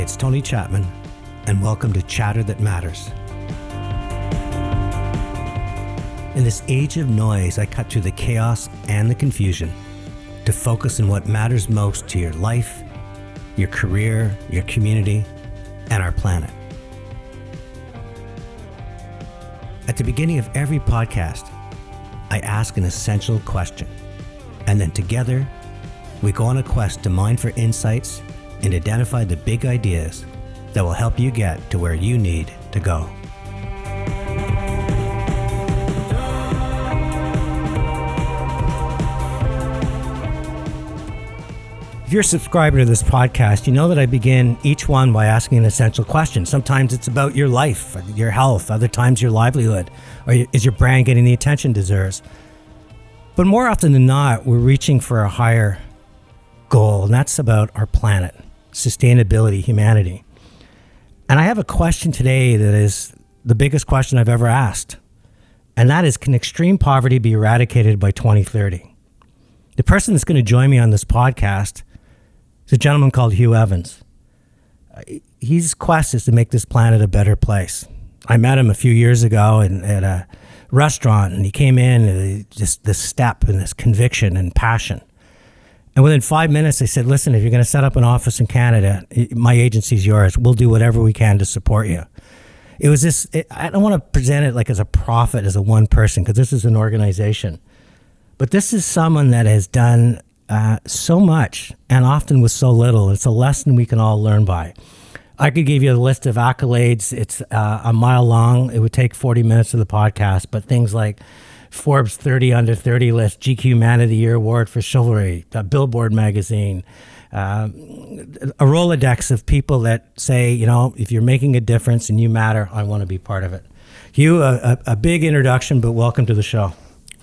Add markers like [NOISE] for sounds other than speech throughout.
it's Tony Chapman, and welcome to Chatter That Matters. In this age of noise, I cut through the chaos and the confusion to focus on what matters most to your life, your career, your community, and our planet. At the beginning of every podcast, I ask an essential question, and then together, we go on a quest to mine for insights and identify the big ideas that will help you get to where you need to go. If you're a subscriber to this podcast, you know that I begin each one by asking an essential question. Sometimes it's about your life, your health, other times your livelihood, or is your brand getting the attention it deserves? But more often than not, we're reaching for a higher goal, and that's about our planet, sustainability, humanity. And I have a question today that is the biggest question I've ever asked, and that is Can extreme poverty be eradicated by 2030? The person that's going to join me on this podcast is a gentleman called Hugh Evans. His quest is to make this planet a better place. I met him a few years ago in, at a restaurant, and he came in just this step and this conviction and passion. And within five minutes, they said, "Listen, if you're going to set up an office in Canada, my agency's yours. We'll do whatever we can to support you." It was this. It, I don't want to present it like as a prophet, as a one person, because this is an organization. But this is someone that has done uh, so much and often with so little. It's a lesson we can all learn by. I could give you a list of accolades. It's uh, a mile long. It would take 40 minutes of the podcast, but things like Forbes 30 under 30 list, GQ Man of the Year Award for Chivalry, the Billboard magazine, uh, a Rolodex of people that say, you know, if you're making a difference and you matter, I want to be part of it. Hugh, a, a big introduction, but welcome to the show.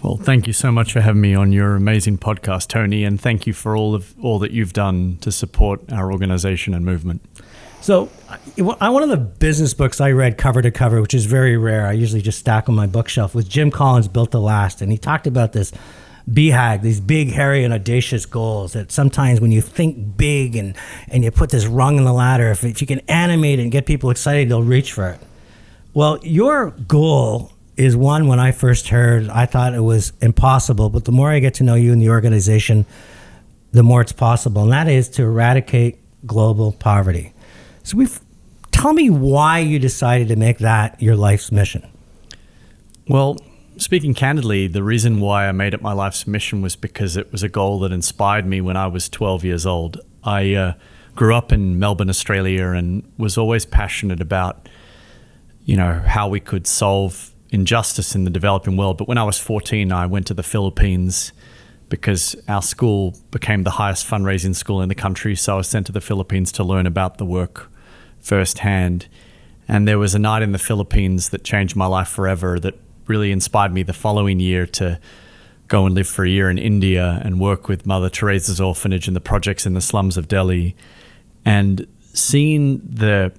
Well, thank you so much for having me on your amazing podcast, Tony, and thank you for all of all that you've done to support our organization and movement. So, one of the business books I read cover to cover, which is very rare, I usually just stack on my bookshelf, was Jim Collins' Built to Last, and he talked about this BHAG, these big, hairy, and audacious goals that sometimes when you think big and, and you put this rung in the ladder, if, if you can animate it and get people excited, they'll reach for it. Well, your goal is one when I first heard, I thought it was impossible. But the more I get to know you and the organization, the more it's possible. And that is to eradicate global poverty. So we've tell me why you decided to make that your life's mission. Well, speaking candidly, the reason why I made it my life's mission was because it was a goal that inspired me when I was 12 years old. I uh, grew up in Melbourne, Australia, and was always passionate about, you know, how we could solve injustice in the developing world. But when I was 14, I went to the Philippines because our school became the highest fundraising school in the country. So I was sent to the Philippines to learn about the work firsthand. And there was a night in the Philippines that changed my life forever that really inspired me the following year to go and live for a year in India and work with Mother Teresa's orphanage and the projects in the slums of Delhi. And seeing the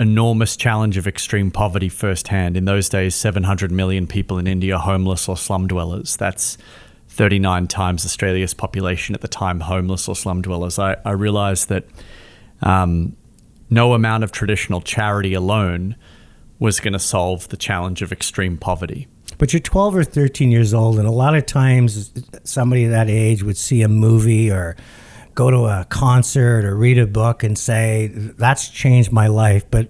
enormous challenge of extreme poverty firsthand. In those days, 700 million people in India homeless or slum dwellers. That's 39 times Australia's population at the time, homeless or slum dwellers. I, I realized that um, no amount of traditional charity alone was going to solve the challenge of extreme poverty. But you're 12 or 13 years old, and a lot of times somebody that age would see a movie or go to a concert or read a book and say that's changed my life but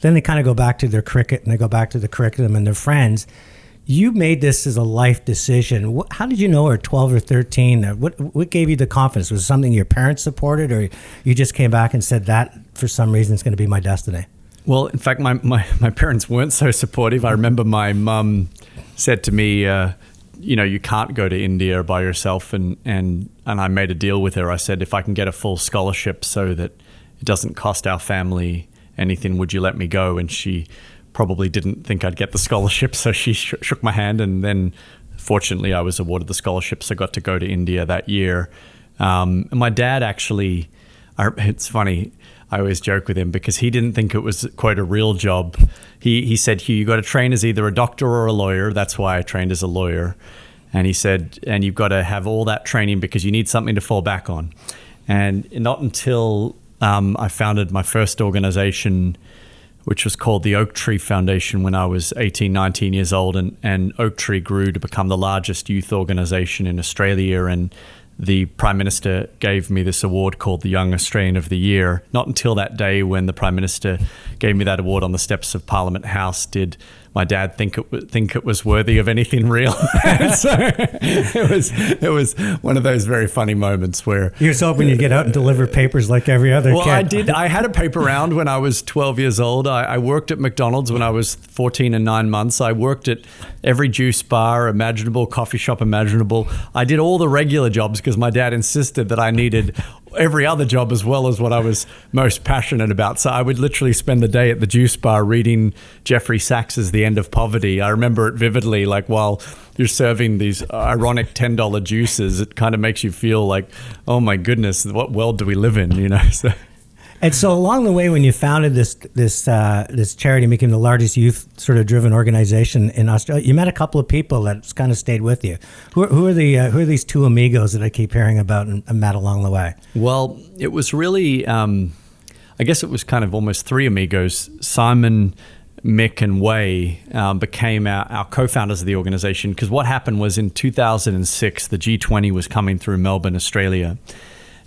then they kind of go back to their cricket and they go back to the curriculum and their friends you made this as a life decision how did you know at 12 or 13 what, what gave you the confidence was it something your parents supported or you just came back and said that for some reason is going to be my destiny well in fact my, my, [LAUGHS] my parents weren't so supportive i remember my mum said to me uh, you know, you can't go to India by yourself. And, and, and I made a deal with her. I said, if I can get a full scholarship so that it doesn't cost our family anything, would you let me go? And she probably didn't think I'd get the scholarship. So she sh- shook my hand. And then fortunately, I was awarded the scholarship. So I got to go to India that year. Um, and my dad actually, it's funny, I always joke with him because he didn't think it was quite a real job. He he said, "Hugh, you got to train as either a doctor or a lawyer." That's why I trained as a lawyer. And he said, "And you've got to have all that training because you need something to fall back on." And not until um, I founded my first organization, which was called the Oak Tree Foundation when I was 18, 19 years old. And, and Oak Tree grew to become the largest youth organization in Australia. And the Prime Minister gave me this award called the Young Australian of the Year. Not until that day when the Prime Minister gave me that award on the steps of Parliament House did my dad think it think it was worthy of anything real. [LAUGHS] so it was it was one of those very funny moments where you was hoping you'd get out and deliver papers like every other kid. well, kid. I did. I had a paper round when I was 12 years old. I, I worked at McDonald's when I was 14 and nine months. I worked at every juice bar imaginable, coffee shop imaginable. I did all the regular jobs because my dad insisted that I needed every other job as well as what I was most passionate about. So I would literally spend the day at the juice bar reading Jeffrey Sachs's The End of Poverty. I remember it vividly, like while you're serving these ironic $10 juices, it kind of makes you feel like, oh my goodness, what world do we live in, you know? [LAUGHS] So. And so along the way, when you founded this this uh, this charity, became the largest youth sort of driven organization in Australia, you met a couple of people that kind of stayed with you. Who, who are the uh, who are these two amigos that I keep hearing about and, and met along the way? Well, it was really, um, I guess it was kind of almost three amigos. Simon. Mick and Wei um, became our, our co founders of the organization because what happened was in 2006, the G20 was coming through Melbourne, Australia.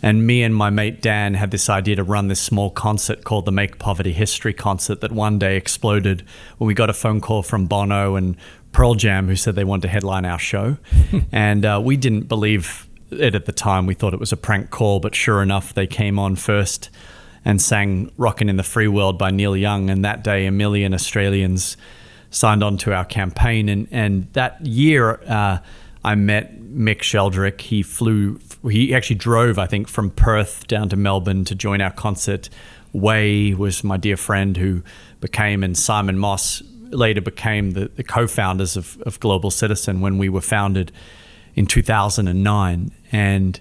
And me and my mate Dan had this idea to run this small concert called the Make Poverty History concert that one day exploded when we got a phone call from Bono and Pearl Jam who said they wanted to headline our show. [LAUGHS] and uh, we didn't believe it at the time. We thought it was a prank call, but sure enough, they came on first and sang Rockin' in the Free World by Neil Young. And that day, a million Australians signed on to our campaign. And, and that year, uh, I met Mick Sheldrick. He flew he actually drove, I think, from Perth down to Melbourne to join our concert. Wei was my dear friend who became, and Simon Moss later became the, the co founders of, of Global Citizen when we were founded in 2009. And,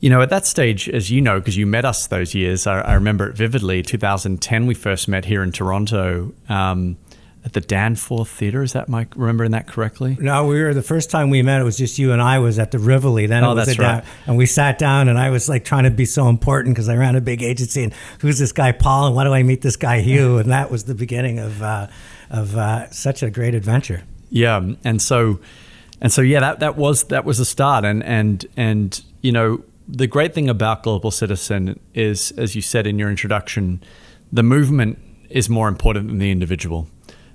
you know, at that stage, as you know, because you met us those years, I, I, remember it vividly. 2010, we first met here in Toronto. Um, at the Danforth Theater. Is that Mike remembering that correctly? No, we were the first time we met. It was just you and I. Was at the Rivoli. Then oh, it was that's right. Down, and we sat down, and I was like trying to be so important because I ran a big agency. And who's this guy Paul? And why do I meet this guy Hugh? And that was the beginning of uh, of uh, such a great adventure. Yeah, and so and so yeah, that that was that was the start. And and and you know the great thing about Global Citizen is, as you said in your introduction, the movement is more important than the individual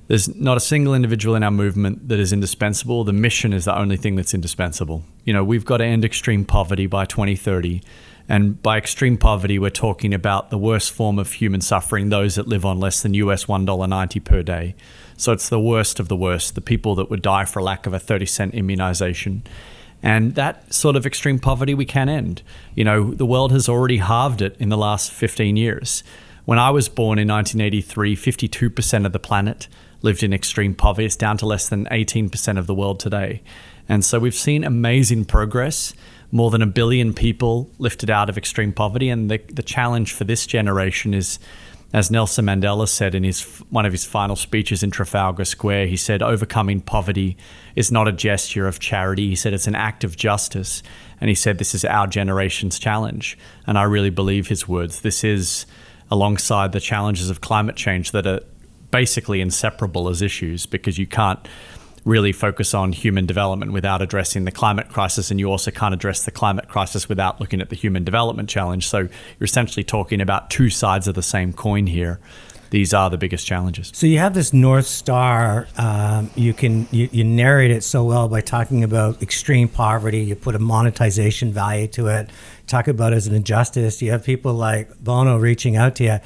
there's not a single individual in our movement that is indispensable. The mission is the only thing that's indispensable. You know, we've got to end extreme poverty by 2030. And by extreme poverty, we're talking about the worst form of human suffering, those that live on less than US $1.90 per day. So it's the worst of the worst, the people that would die for lack of a 30 cent immunization. And that sort of extreme poverty we can end. You know, the world has already halved it in the last 15 years. When I was born in 1983, 52% of the planet lived in extreme poverty. It's down to less than 18% of the world today. And so we've seen amazing progress. More than a billion people lifted out of extreme poverty. And the, the challenge for this generation is, as Nelson Mandela said in his one of his final speeches in Trafalgar Square, he said, overcoming poverty is not a gesture of charity. He said it's an act of justice. And he said, this is our generation's challenge. And I really believe his words. This is alongside the challenges of climate change that are basically inseparable as issues because you can't really focus on human development without addressing the climate crisis, and you also can't address the climate crisis without looking at the human development challenge. So you're essentially talking about two sides of the same coin here. These are the biggest challenges. So you have this North Star. Um, you can you, you narrate it so well by talking about extreme poverty. You put a monetization value to it. Talk about as an injustice. You have people like Bono reaching out to you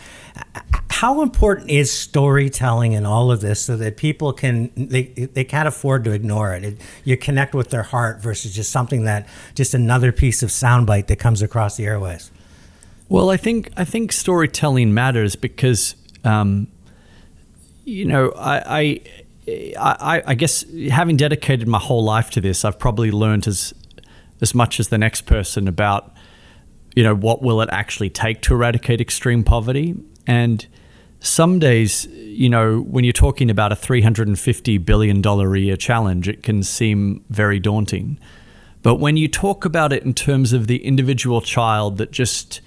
how important is storytelling in all of this so that people can they they can't afford to ignore it. it. You connect with their heart versus just something that just another piece of soundbite that comes across the airways. Well, I think I think storytelling matters because um, you know I, I I I guess having dedicated my whole life to this, I've probably learned as as much as the next person about you know what will it actually take to eradicate extreme poverty and some days, you know, when you're talking about a $350 billion a year challenge, it can seem very daunting. But when you talk about it in terms of the individual child that just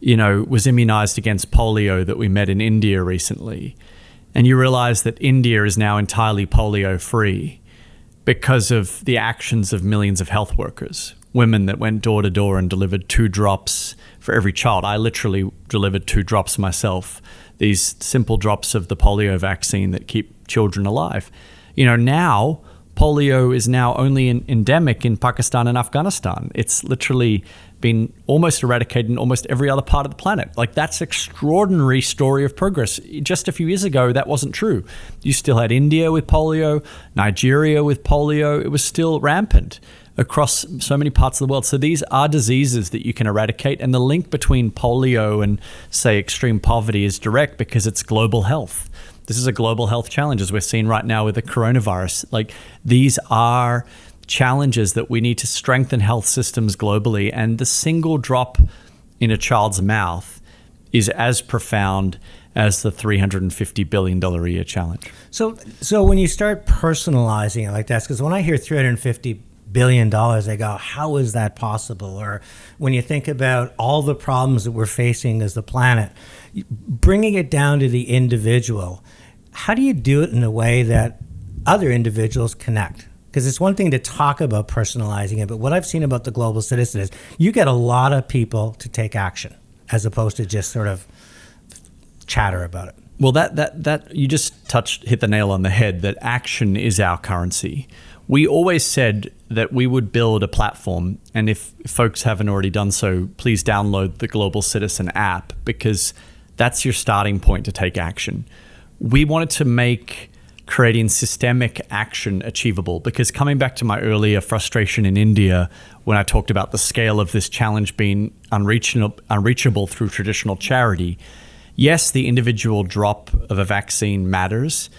you know, was immunized against polio that we met in India recently. And you realize that India is now entirely polio free because of the actions of millions of health workers, women that went door to door and delivered two drops for every child. I literally delivered two drops myself, these simple drops of the polio vaccine that keep children alive. You know, now polio is now only endemic in Pakistan and Afghanistan. It's literally been almost eradicated in almost every other part of the planet. Like that's extraordinary story of progress. Just a few years ago, that wasn't true. You still had India with polio, Nigeria with polio. It was still rampant across so many parts of the world. So these are diseases that you can eradicate, and the link between polio and say extreme poverty is direct because it's global health. This is a global health challenge, as we're seeing right now with the coronavirus. Like these are challenges that we need to strengthen health systems globally, and the single drop in a child's mouth is as profound as the $350 billion a year challenge. So, so when you start personalizing it like that, because when I hear 350 billion dollars, I go, how is that possible? Or when you think about all the problems that we're facing as the planet, bringing it down to the individual, how do you do it in a way that other individuals connect? Because it's one thing to talk about personalizing it, but what I've seen about the global citizen is you get a lot of people to take action as opposed to just sort of chatter about it. Well, that that that you just touched hit the nail on the head. That action is our currency. We always said that we would build a platform, and if folks haven't already done so, please download the Global Citizen app because that's your starting point to take action we wanted to make creating systemic action achievable. Because coming back to my earlier frustration in India when I talked about the scale of this challenge being unreachable, unreachable through traditional charity, yes, the individual drop of a vaccine matters,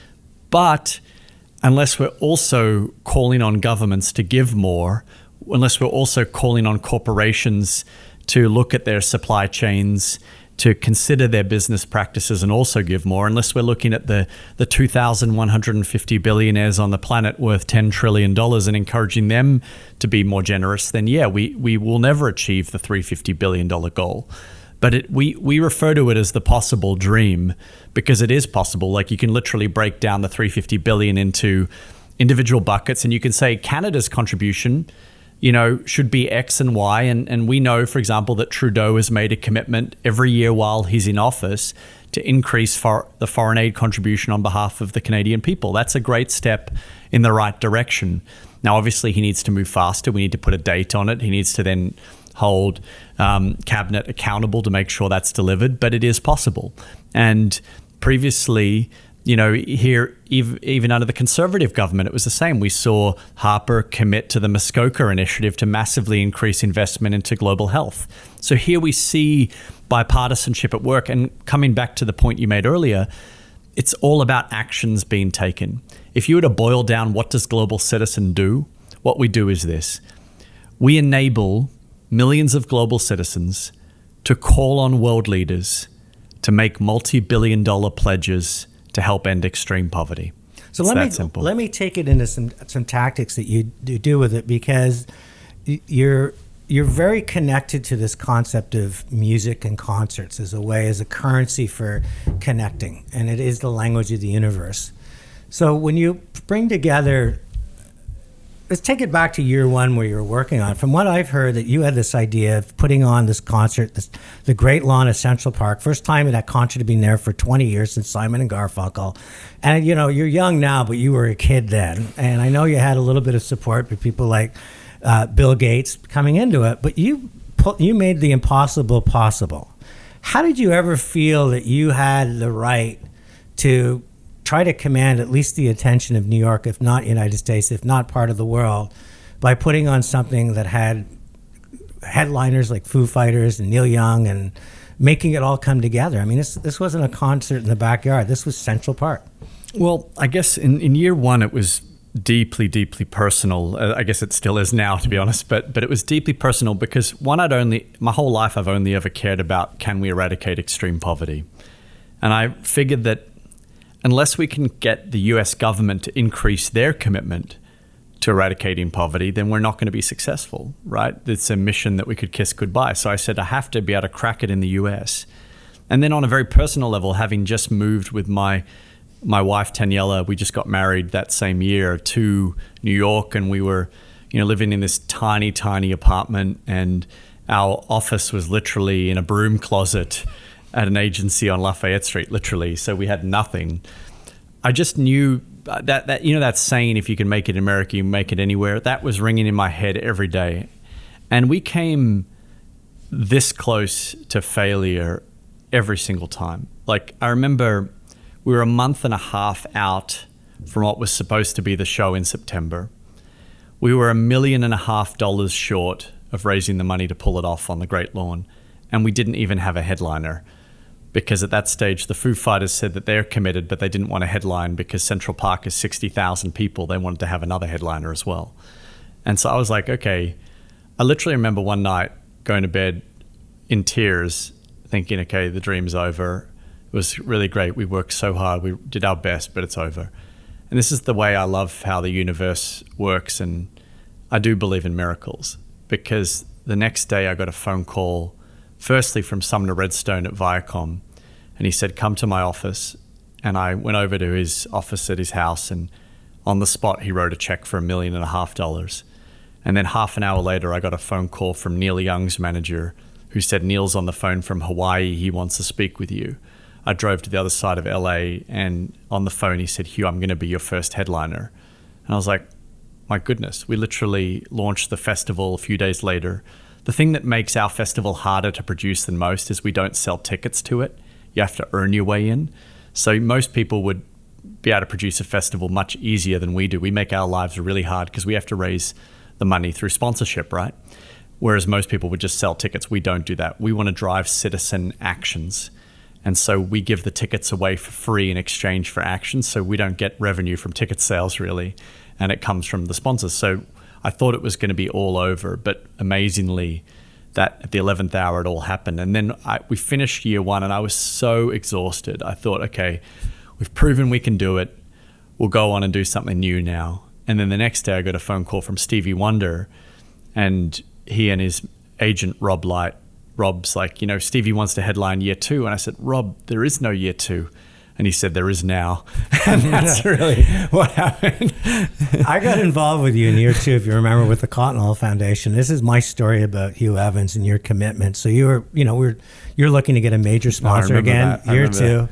but unless we're also calling on governments to give more, unless we're also calling on corporations to look at their supply chains to consider their business practices and also give more, unless we're looking at the, the 2,150 billionaires on the planet worth $10 trillion and encouraging them to be more generous, then yeah, we, we will never achieve the $350 billion goal. But it, we, we refer to it as the possible dream because it is possible. Like you can literally break down the 350 billion into individual buckets and you can say Canada's contribution – you know, should be X and Y. And, and we know, for example, that Trudeau has made a commitment every year while he's in office to increase for the foreign aid contribution on behalf of the Canadian people. That's a great step in the right direction. Now, obviously, he needs to move faster. We need to put a date on it. He needs to then hold um, cabinet accountable to make sure that's delivered, but it is possible. And previously, you know, here even under the conservative government, it was the same. We saw Harper commit to the Muskoka initiative to massively increase investment into global health. So here we see bipartisanship at work. And coming back to the point you made earlier, it's all about actions being taken. If you were to boil down what does Global Citizen do, what we do is this: we enable millions of global citizens to call on world leaders to make multi-billion dollar pledges to help end extreme poverty. So it's let me simple. let me take it into some some tactics that you do with it because you're you're very connected to this concept of music and concerts as a way as a currency for connecting and it is the language of the universe. So when you bring together let's take it back to year one where you were working on. From what I've heard, that you had this idea of putting on this concert, this, the Great Lawn at Central Park. First time that concert had been there for 20 years since Simon and Garfunkel. And you know, you're young now, but you were a kid then. And I know you had a little bit of support with people like uh, Bill Gates coming into it, but you you made the impossible possible. How did you ever feel that you had the right to try to command at least the attention of New York, if not United States, if not part of the world, by putting on something that had headliners like Foo Fighters and Neil Young and making it all come together. I mean, this this wasn't a concert in the backyard. This was Central Park. Well, I guess in, in year one it was deeply, deeply personal. Uh, I guess it still is now, to be honest. But but it was deeply personal because one, I'd only my whole life I've only ever cared about can we eradicate extreme poverty, and I figured that unless we can get the US government to increase their commitment to eradicating poverty, then we're not going to be successful, right? It's a mission that we could kiss goodbye. So I said, I have to be able to crack it in the US. And then on a very personal level, having just moved with my my wife Daniela, we just got married that same year to New York, and we were, you know, living in this tiny, tiny apartment, and our office was literally in a broom closet at an agency on Lafayette Street, literally. So we had nothing. I just knew uh, that that you know that saying, if you can make it in America, you make it anywhere. That was ringing in my head every day, and we came this close to failure every single time. Like I remember, we were a month and a half out from what was supposed to be the show in September. We were a million and a half dollars short of raising the money to pull it off on the Great Lawn, and we didn't even have a headliner because at that stage the Foo Fighters said that they're committed, but they didn't want a headline because Central Park is 60,000 people. They wanted to have another headliner as well. And so I was like, okay. I literally remember one night going to bed in tears, thinking, okay, the dream's over. It was really great. We worked so hard. We did our best, but it's over. And this is the way I love how the universe works. And I do believe in miracles because the next day I got a phone call firstly from Sumner Redstone at Viacom, and he said, "Come to my office." And I went over to his office at his house, and on the spot, he wrote a check for a million and a half dollars. And then half an hour later, I got a phone call from Neil Young's manager, who said, "Neil's on the phone from Hawaii. He wants to speak with you." I drove to the other side of LA, and on the phone, he said, "Hugh, I'm going to be your first headliner." And I was like, "My goodness!" We literally launched the festival a few days later the thing that makes our festival harder to produce than most is we don't sell tickets to it. You have to earn your way in. So most people would be able to produce a festival much easier than we do. We make our lives really hard because we have to raise the money through sponsorship, right? Whereas most people would just sell tickets. We don't do that. We want to drive citizen actions. And so we give the tickets away for free in exchange for action. So we don't get revenue from ticket sales really. And it comes from the sponsors. So I thought it was going to be all over, but amazingly, that at the 11th hour it all happened. And then I, we finished year one, and I was so exhausted. I thought, okay, we've proven we can do it. We'll go on and do something new now. And then the next day, I got a phone call from Stevie Wonder, and he and his agent, Rob Light, Rob's like, you know, Stevie wants to headline year two. And I said, Rob, there is no year two. And he said, There is now. [LAUGHS] And that's really what happened. I got involved with you in year two, if you remember, with the Cotton Foundation. This is my story about Hugh Evans and your commitment. So you were, you know, we're you're looking to get a major sponsor again, year two. That.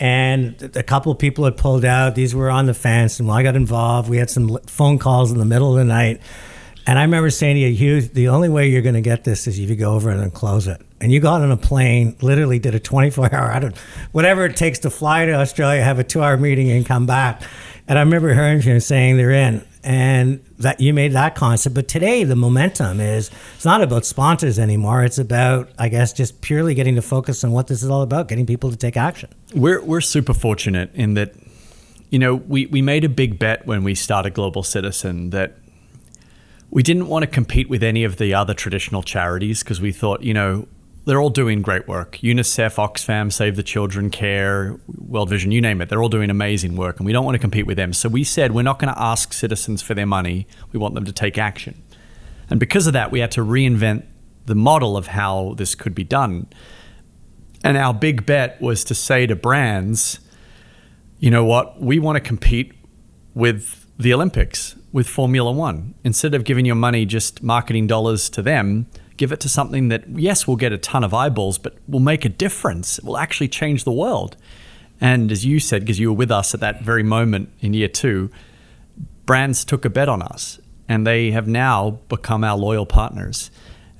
And a couple of people had pulled out. These were on the fence, and when I got involved, we had some phone calls in the middle of the night. And I remember saying to you, Hugh, the only way you're going to get this is if you go over and close it and you got on a plane, literally did a 24 [LAUGHS] hour, I don't, whatever it takes to fly to Australia, have a two hour meeting, and come back. And I remember hearing you saying they're in, and that you made that concept. But today, the momentum is it's not about sponsors anymore. It's about, I guess, just purely getting to focus on what this is all about, getting people to take action. We're we're super fortunate in that, you know, we we made a big bet when we started Global Citizen that we didn't want to compete with any of the other traditional charities because we thought, you know, they're all doing great work. UNICEF, Oxfam, Save the Children, CARE, World Vision, you name it. They're all doing amazing work, and we don't want to compete with them. So we said we're not going to ask citizens for their money. We want them to take action. And because of that, we had to reinvent the model of how this could be done. And our big bet was to say to brands, you know what, we want to compete with the Olympics, with Formula One. Instead of giving your money just marketing dollars to them, give it to something that, yes, will get a ton of eyeballs, but will make a difference. It will actually change the world. And as you said, because you were with us at that very moment in year two, brands took a bet on us and they have now become our loyal partners.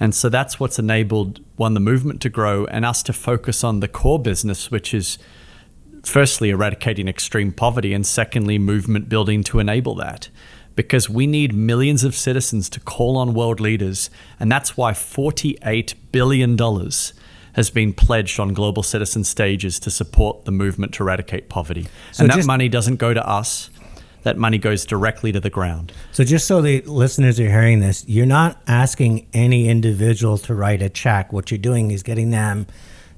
And so that's what's enabled one, the movement to grow and us to focus on the core business, which is firstly eradicating extreme poverty and secondly movement building to enable that because we need millions of citizens to call on world leaders. And that's why $48 billion has been pledged on global citizen stages to support the movement to eradicate poverty. So and that money doesn't go to us. That money goes directly to the ground. So, just so the listeners are hearing this, you're not asking any individual to write a check. What you're doing is getting them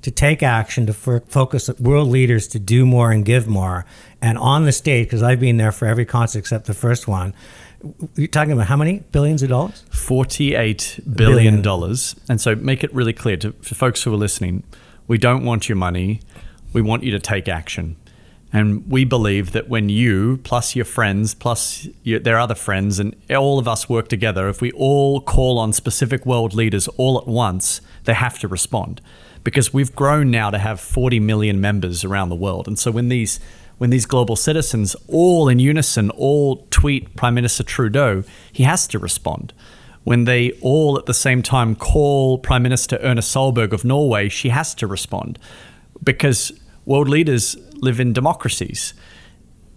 to take action, to f- focus world leaders to do more and give more. And on the stage, because I've been there for every concert except the first one, You're talking about how many billions of dollars? $48 billion. And so make it really clear to, to folks who are listening we don't want your money, we want you to take action. And we believe that when you, plus your friends, plus your, their other friends, and all of us work together, if we all call on specific world leaders all at once, they have to respond. Because we've grown now to have 40 million members around the world. And so when these when these global citizens all in unison all tweet Prime Minister Trudeau, he has to respond. When they all at the same time call Prime Minister Erna Solberg of Norway, she has to respond. Because world leaders live in democracies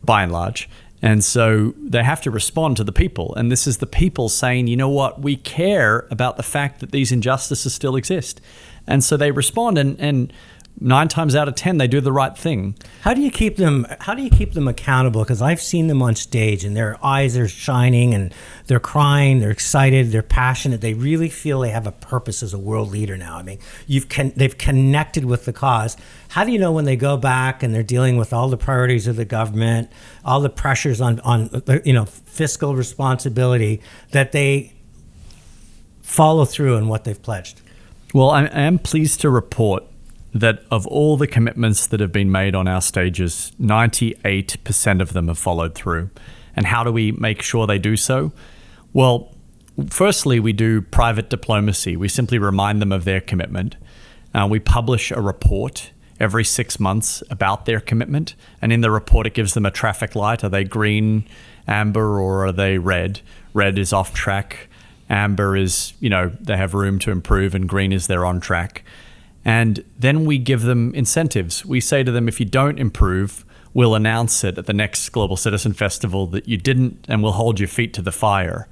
by and large. And so they have to respond to the people. And this is the people saying, you know what, we care about the fact that these injustices still exist. And so they respond. And, and nine times out of ten they do the right thing. How do you keep them? How do you keep them accountable? Because I've seen them on stage, and their eyes are shining, and they're crying, they're excited, they're passionate. They really feel they have a purpose as a world leader now. I mean, you've con- they've connected with the cause. How do you know when they go back and they're dealing with all the priorities of the government, all the pressures on on you know fiscal responsibility that they follow through on what they've pledged? Well, I am pleased to report that of all the commitments that have been made on our stages, 98% of them have followed through. And how do we make sure they do so? Well, firstly, we do private diplomacy. We simply remind them of their commitment. Uh, we publish a report every six months about their commitment. And in the report, it gives them a traffic light. Are they green, amber, or are they red? Red is off track. Amber is, you know, they have room to improve, and green is they're on track. And then we give them incentives. We say to them, if you don't improve, we'll announce it at the next Global Citizen Festival that you didn't, and we'll hold your feet to the fire.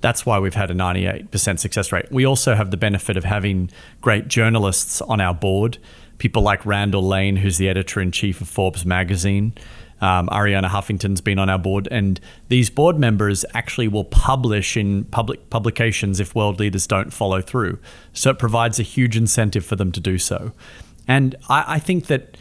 That's why we've had a 98% success rate. We also have the benefit of having great journalists on our board, people like Randall Lane, who's the editor in chief of Forbes magazine. Um, Arianna Huffington's been on our board, and these board members actually will publish in public publications if world leaders don't follow through. So it provides a huge incentive for them to do so. And I, I think that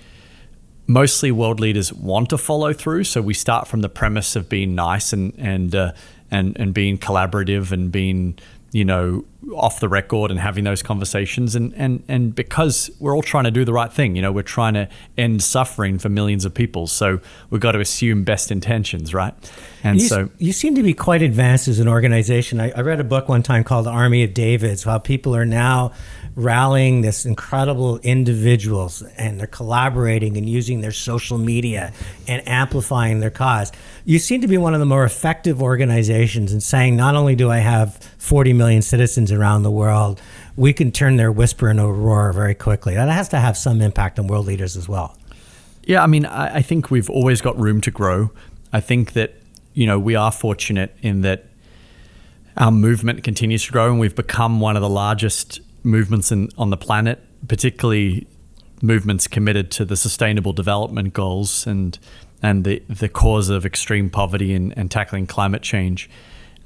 mostly world leaders want to follow through. So we start from the premise of being nice and and uh, and and being collaborative and being you know, off the record and having those conversations. And, and, and because we're all trying to do the right thing, you know, we're trying to end suffering for millions of people. So we've got to assume best intentions, right? And you, so you seem to be quite advanced as an organization. I, I read a book one time called The Army of Davids, how people are now rallying this incredible individuals and they're collaborating and using their social media and amplifying their cause. You seem to be one of the more effective organizations in saying not only do I have 40 million citizens around the world, we can turn their whisper into a roar very quickly. That has to have some impact on world leaders as well. Yeah, I mean, I, I think we've always got room to grow. I think that, you know, we are fortunate in that our movement continues to grow and we've become one of the largest movements in, on the planet, particularly movements committed to the sustainable development goals and and the, the cause of extreme poverty and, and tackling climate change.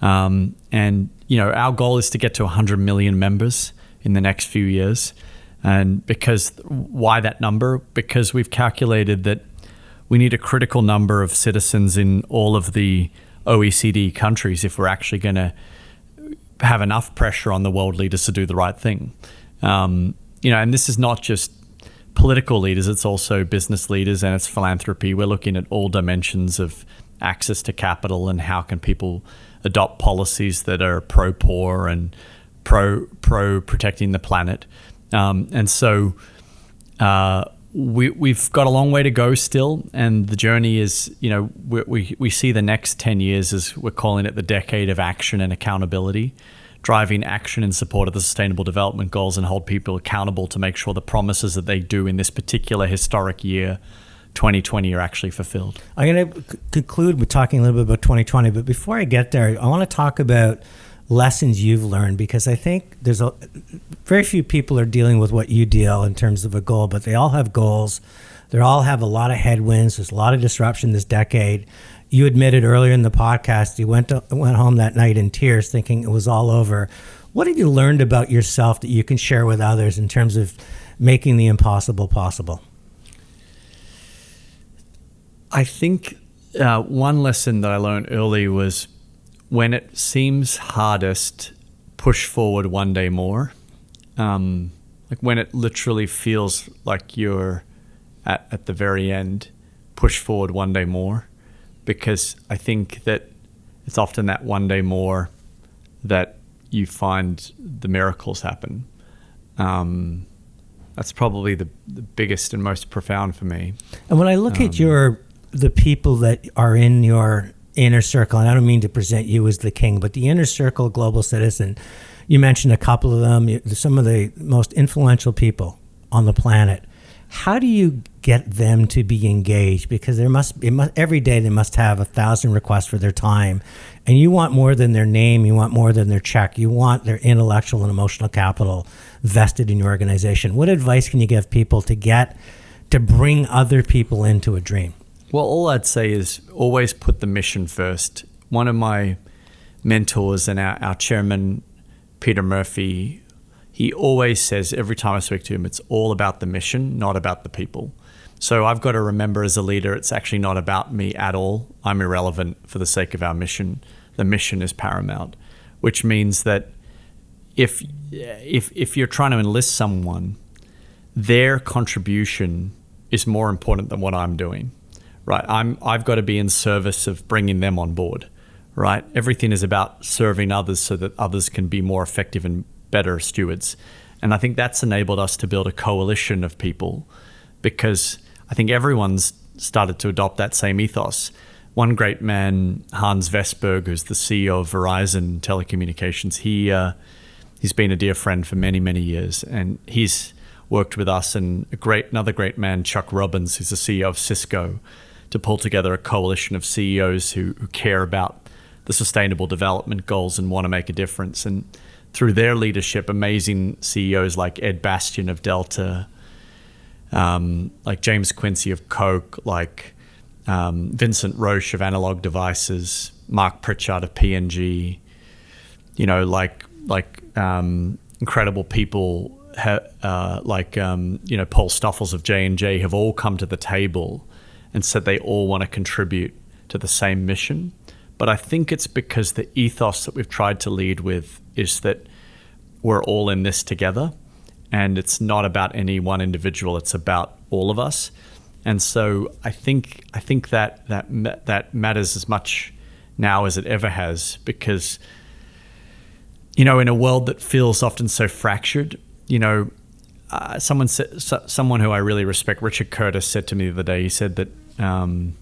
Um, and you know, our goal is to get to 100 million members in the next few years. And because why that number? Because we've calculated that we need a critical number of citizens in all of the OECD countries if we're actually going to have enough pressure on the world leaders to do the right thing. Um, you know, and this is not just political leaders; it's also business leaders and it's philanthropy. We're looking at all dimensions of access to capital and how can people adopt policies that are pro poor and pro pro protecting the planet. Um, and so uh, we we've got a long way to go still, and the journey is you know we, we we see the next ten years as we're calling it the decade of action and accountability. Driving action in support of the Sustainable Development Goals and hold people accountable to make sure the promises that they do in this particular historic year 2020 are actually fulfilled. I'm going to c- conclude with talking a little bit about 2020, but before I get there, I want to talk about lessons you've learned because I think there's a very few people are dealing with what you deal in terms of a goal, but they all have goals. They all have a lot of headwinds. There's a lot of disruption this decade. You admitted earlier in the podcast you went to, went home that night in tears, thinking it was all over. What have you learned about yourself that you can share with others in terms of making the impossible possible? I think uh, one lesson that I learned early was when it seems hardest, push forward one day more. Um, like when it literally feels like you're at, at the very end, push forward one day more. Because I think that it's often that one day more that you find the miracles happen. Um, that's probably the, the biggest and most profound for me. And when I look um, at your the people that are in your inner circle, and I don't mean to present you as the king, but the inner circle global citizen, you mentioned a couple of them, some of the most influential people on the planet. How do you get them to be engaged? Because there must, must every day they must have a thousand requests for their time, and you want more than their name, you want more than their check, you want their intellectual and emotional capital vested in your organization. What advice can you give people to get to bring other people into a dream? Well, all I'd say is always put the mission first. One of my mentors and our, our chairman, Peter Murphy, he always says every time I speak to him, it's all about the mission, not about the people. So I've got to remember as a leader, it's actually not about me at all. I'm irrelevant for the sake of our mission. The mission is paramount, which means that if if if you're trying to enlist someone, their contribution is more important than what I'm doing right? I'm I've got to be in service of bringing them on board, right? Everything is about serving others so that others can be more effective and better stewards. And I think that's enabled us to build a coalition of people because I think everyone's started to adopt that same ethos. One great man, Hans Vestberg, who's the CEO of Verizon Telecommunications, he uh, he's been a dear friend for many many years, and he's worked with us. And a great another great man, Chuck Robbins, who's the CEO of Cisco, to pull together a coalition of CEOs who, who care about the sustainable development goals and want to make a difference. And through their leadership, amazing CEOs like Ed Bastian of Delta, um, like James Quincy of Coke, like um, Vincent Roche of Analog Devices, Mark Pritchard of P&G, you know, like like um, incredible people ha- uh, like um, you know Paul Stoffels of J and J have all come to the table and said they all want to contribute to the same mission. But I think it's because the ethos that we've tried to lead with is that we're all in this together and it's not about any one individual, it's about all of us. And so I think I think that that that matters as much now as it ever has because you know in a world that feels often so fractured, you know, uh, someone someone who I really respect, Richard Curtis, said to me the other day. He said that um,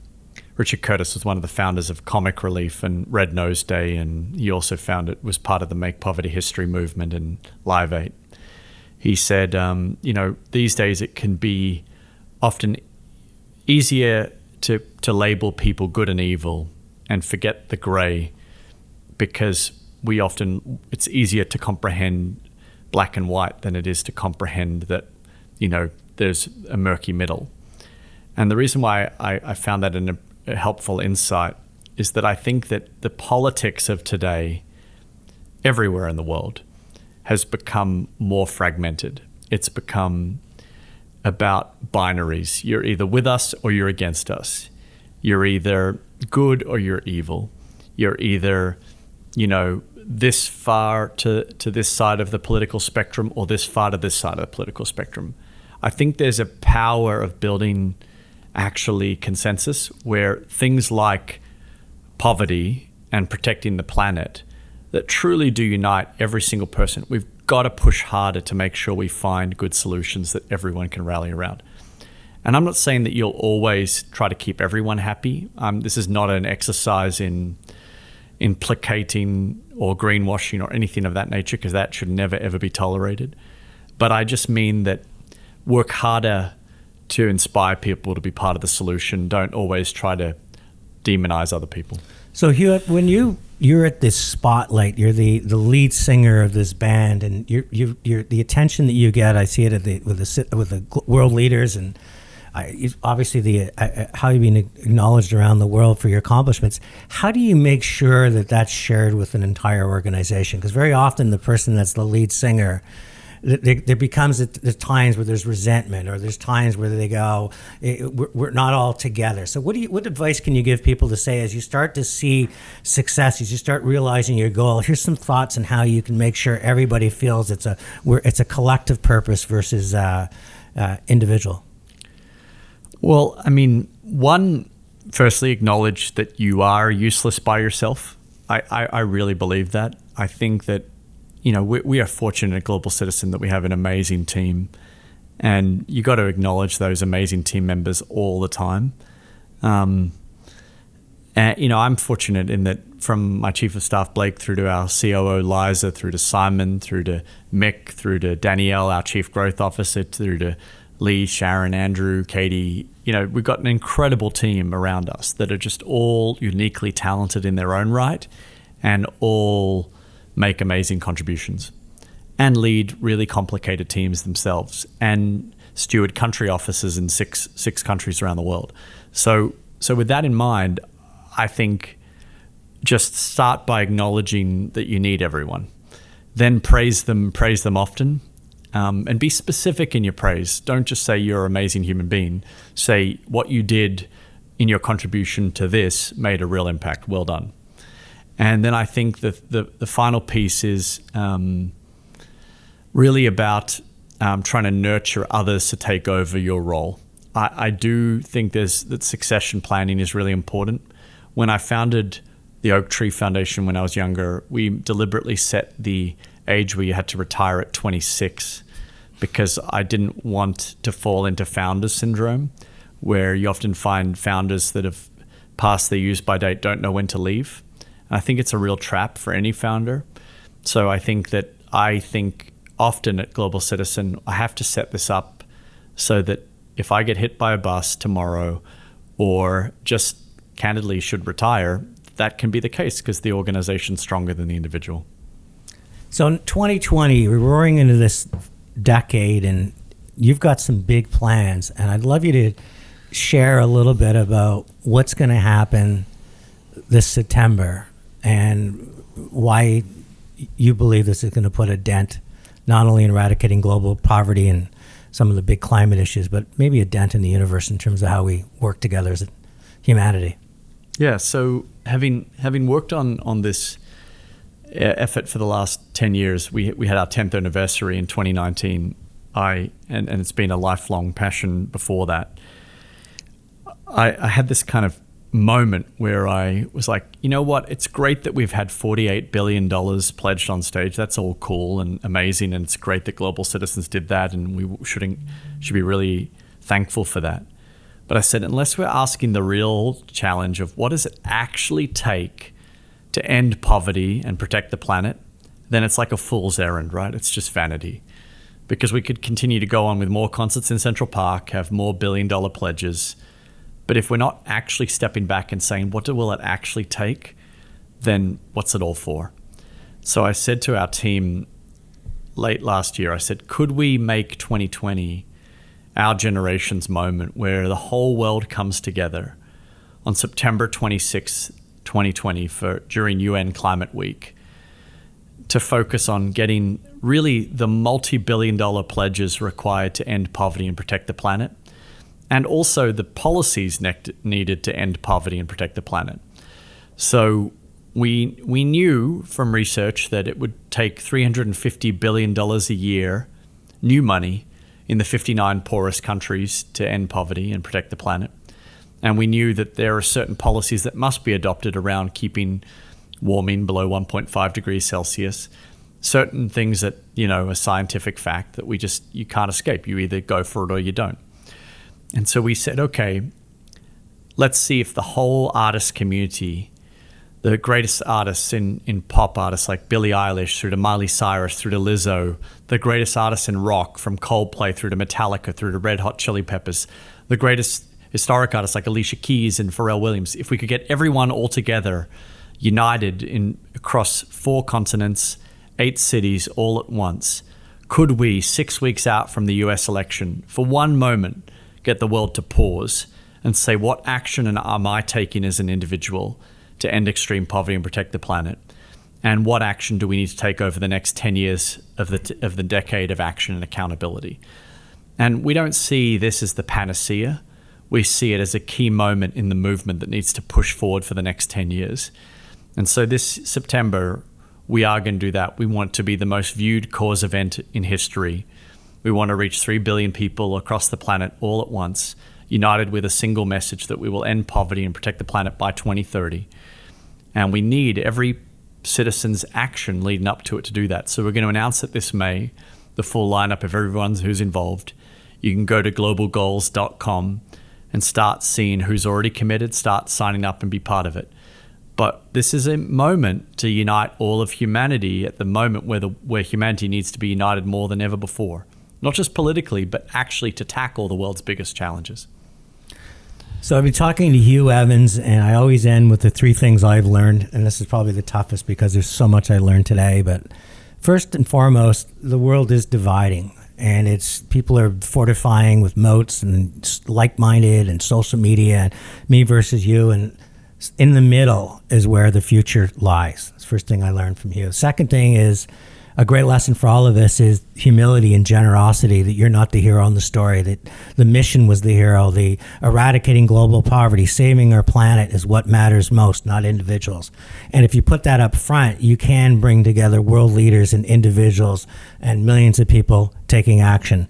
Richard Curtis was one of the founders of Comic Relief and Red Nose Day, and he also found it was part of the Make Poverty History movement and Live Eight. He said, um, you know, these days it can be often easier to to label people good and evil and forget the grey because we often it's easier to comprehend black and white than it is to comprehend that, you know, there's a murky middle. And the reason why I, I found that an, a helpful insight is that I think that the politics of today, everywhere in the world, has become more fragmented. It's become about binaries. You're either with us or you're against us. You're either good or you're evil. You're either, you know, this far to, to this side of the political spectrum or this far to this side of the political spectrum. I think there's a power of building actually consensus where things like poverty and protecting the planet that truly do unite every single person. We've got to push harder to make sure we find good solutions that everyone can rally around. And I'm not saying that you'll always try to keep everyone happy. Um, this is not an exercise in implicating or greenwashing or anything of that nature because that should never ever be tolerated. But I just mean that work harder to inspire people to be part of the solution. Don't always try to demonize other people. So Hugh, when you you're at this spotlight, you're the, the lead singer of this band, and you're, you you're the attention that you get. I see it the, with the with the world leaders and I, obviously the uh, uh, how you've been acknowledged around the world for your accomplishments. How do you make sure that that's shared with an entire organization? Because very often the person that's the lead singer there, becomes there's times where there's resentment or there's times where they go we're, we're not all together so what do you what advice can you give people to say as you start to see success as you start realizing your goal here's some thoughts on how you can make sure everybody feels it's a it's a collective purpose versus uh, uh, individual well i mean one firstly acknowledge that you are useless by yourself. I, I, I really believe that. I think that you know, we, we are fortunate at Global Citizen that we have an amazing team, and you got to acknowledge those amazing team members all the time. Um, and you know, I'm fortunate in that from my chief of staff Blake through to our COO Liza, through to Simon, through to Mick, through to Danielle, our chief growth officer, through to Lee, Sharon, Andrew, Katie. You know, we've got an incredible team around us that are just all uniquely talented in their own right, and all make amazing contributions and lead really complicated teams themselves and steward country offices in six six countries around the world. So so with that in mind, I think just start by acknowledging that you need everyone. Then praise them, praise them often, um, and be specific in your praise. Don't just say you're an amazing human being. Say what you did in your contribution to this made a real impact. Well done. And then I think that the, the final piece is um, really about um, trying to nurture others to take over your role. I, I do think there's that succession planning is really important. When I founded the Oak Tree Foundation when I was younger, we deliberately set the age where you had to retire at 26 because I didn't want to fall into founder syndrome, where you often find founders that have passed their use by date don't know when to leave. And I think it's a real trap for any founder. So I think that I think often at Global Citizen, I have to set this up so that if I get hit by a bus tomorrow or just candidly should retire, that can be the case because the organization's stronger than the individual. So in 2020, we're roaring into this decade and you've got some big plans. And I'd love you to share a little bit about what's going to happen this September and why you believe this is going to put a dent not only in eradicating global poverty and some of the big climate issues, but maybe a dent in the universe in terms of how we work together as humanity. Yeah. So having having worked on on this effort for the last ten years, we we had our tenth anniversary in 2019. I and, and it's been a lifelong passion before that. I, I had this kind of moment where I was like, you know what? It's great that we've had $48 billion pledged on stage. That's all cool and amazing. And it's great that Global Citizens did that. And we shouldn't, should be really thankful for that. But I said, unless we're asking the real challenge of what does it actually take to end poverty and protect the planet, then it's like a fool's errand, right? It's just vanity. Because we could continue to go on with more concerts in Central Park, have more billion dollar pledges but if we're not actually stepping back and saying, what will it actually take, then what's it all for? So I said to our team late last year, I said, could we make 2020 our generation's moment where the whole world comes together on September 26, 2020, for during UN Climate Week to focus on getting really the multi billion dollar pledges required to end poverty and protect the planet and also the policies ne- needed to end poverty and protect the planet. So we we knew from research that it would take 350 billion dollars a year, new money, in the 59 poorest countries to end poverty and protect the planet. And we knew that there are certain policies that must be adopted around keeping warming below 1.5 degrees Celsius. Certain things that, you know, a scientific fact that we just you can't escape. You either go for it or you don't. And so we said, okay, let's see if the whole artist community, the greatest artists in, in pop artists like Billie Eilish through to Miley Cyrus through to Lizzo, the greatest artists in rock from Coldplay through to Metallica through to Red Hot Chili Peppers, the greatest historic artists like Alicia Keys and Pharrell Williams, if we could get everyone all together, united in across four continents, eight cities all at once, could we, six weeks out from the US election, for one moment, get the world to pause and say, what action am I taking as an individual to end extreme poverty and protect the planet? and what action do we need to take over the next 10 years of the, t- of the decade of action and accountability. And we don't see this as the panacea. We see it as a key moment in the movement that needs to push forward for the next 10 years. And so this September, we are going to do that. We want to be the most viewed cause event in history. We want to reach 3 billion people across the planet all at once, united with a single message that we will end poverty and protect the planet by 2030. And we need every citizen's action leading up to it to do that. So we're going to announce it this May, the full lineup of everyone who's involved. You can go to globalgoals.com and start seeing who's already committed, start signing up and be part of it. But this is a moment to unite all of humanity at the moment where the where humanity needs to be united more than ever before. Not just politically, but actually to tackle the world's biggest challenges. So I've been talking to Hugh Evans, and I always end with the three things I've learned, and this is probably the toughest because there's so much I learned today. But first and foremost, the world is dividing, and it's people are fortifying with moats and like-minded and social media, and me versus you, and in the middle is where the future lies. That's first thing I learned from you. Second thing is a great lesson for all of us is humility and generosity that you're not the hero in the story that the mission was the hero. The eradicating global poverty saving our planet is what matters most not individuals. And if you put that up front you can bring together world leaders and individuals and millions of people taking action.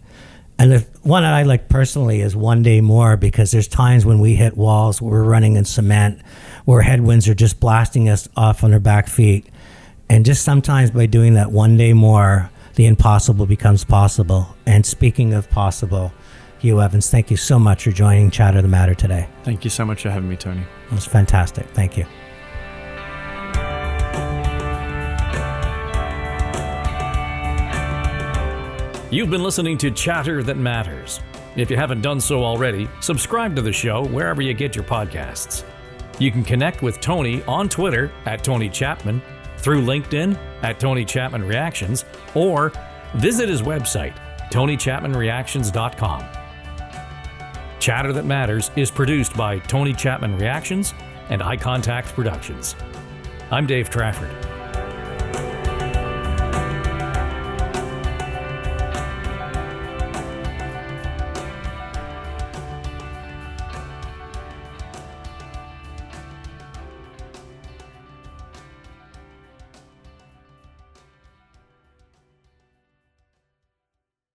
And the one that I like personally is one day more because there's times when we hit walls, we're running in cement, where headwinds are just blasting us off on our back feet. And just sometimes by doing that one day more, the impossible becomes possible. And speaking of possible, Hugh Evans, thank you so much for joining Chatter the Matter today. Thank you so much for having me, Tony. It was fantastic. Thank you. You've been listening to Chatter That Matters. If you haven't done so already, subscribe to the show wherever you get your podcasts. You can connect with Tony on Twitter at Tony Chapman through LinkedIn at Tony Chapman Reactions or visit his website, TonyChapmanReactions.com. Chatter That Matters is produced by Tony Chapman Reactions and Eye Contact Productions. I'm Dave Trafford.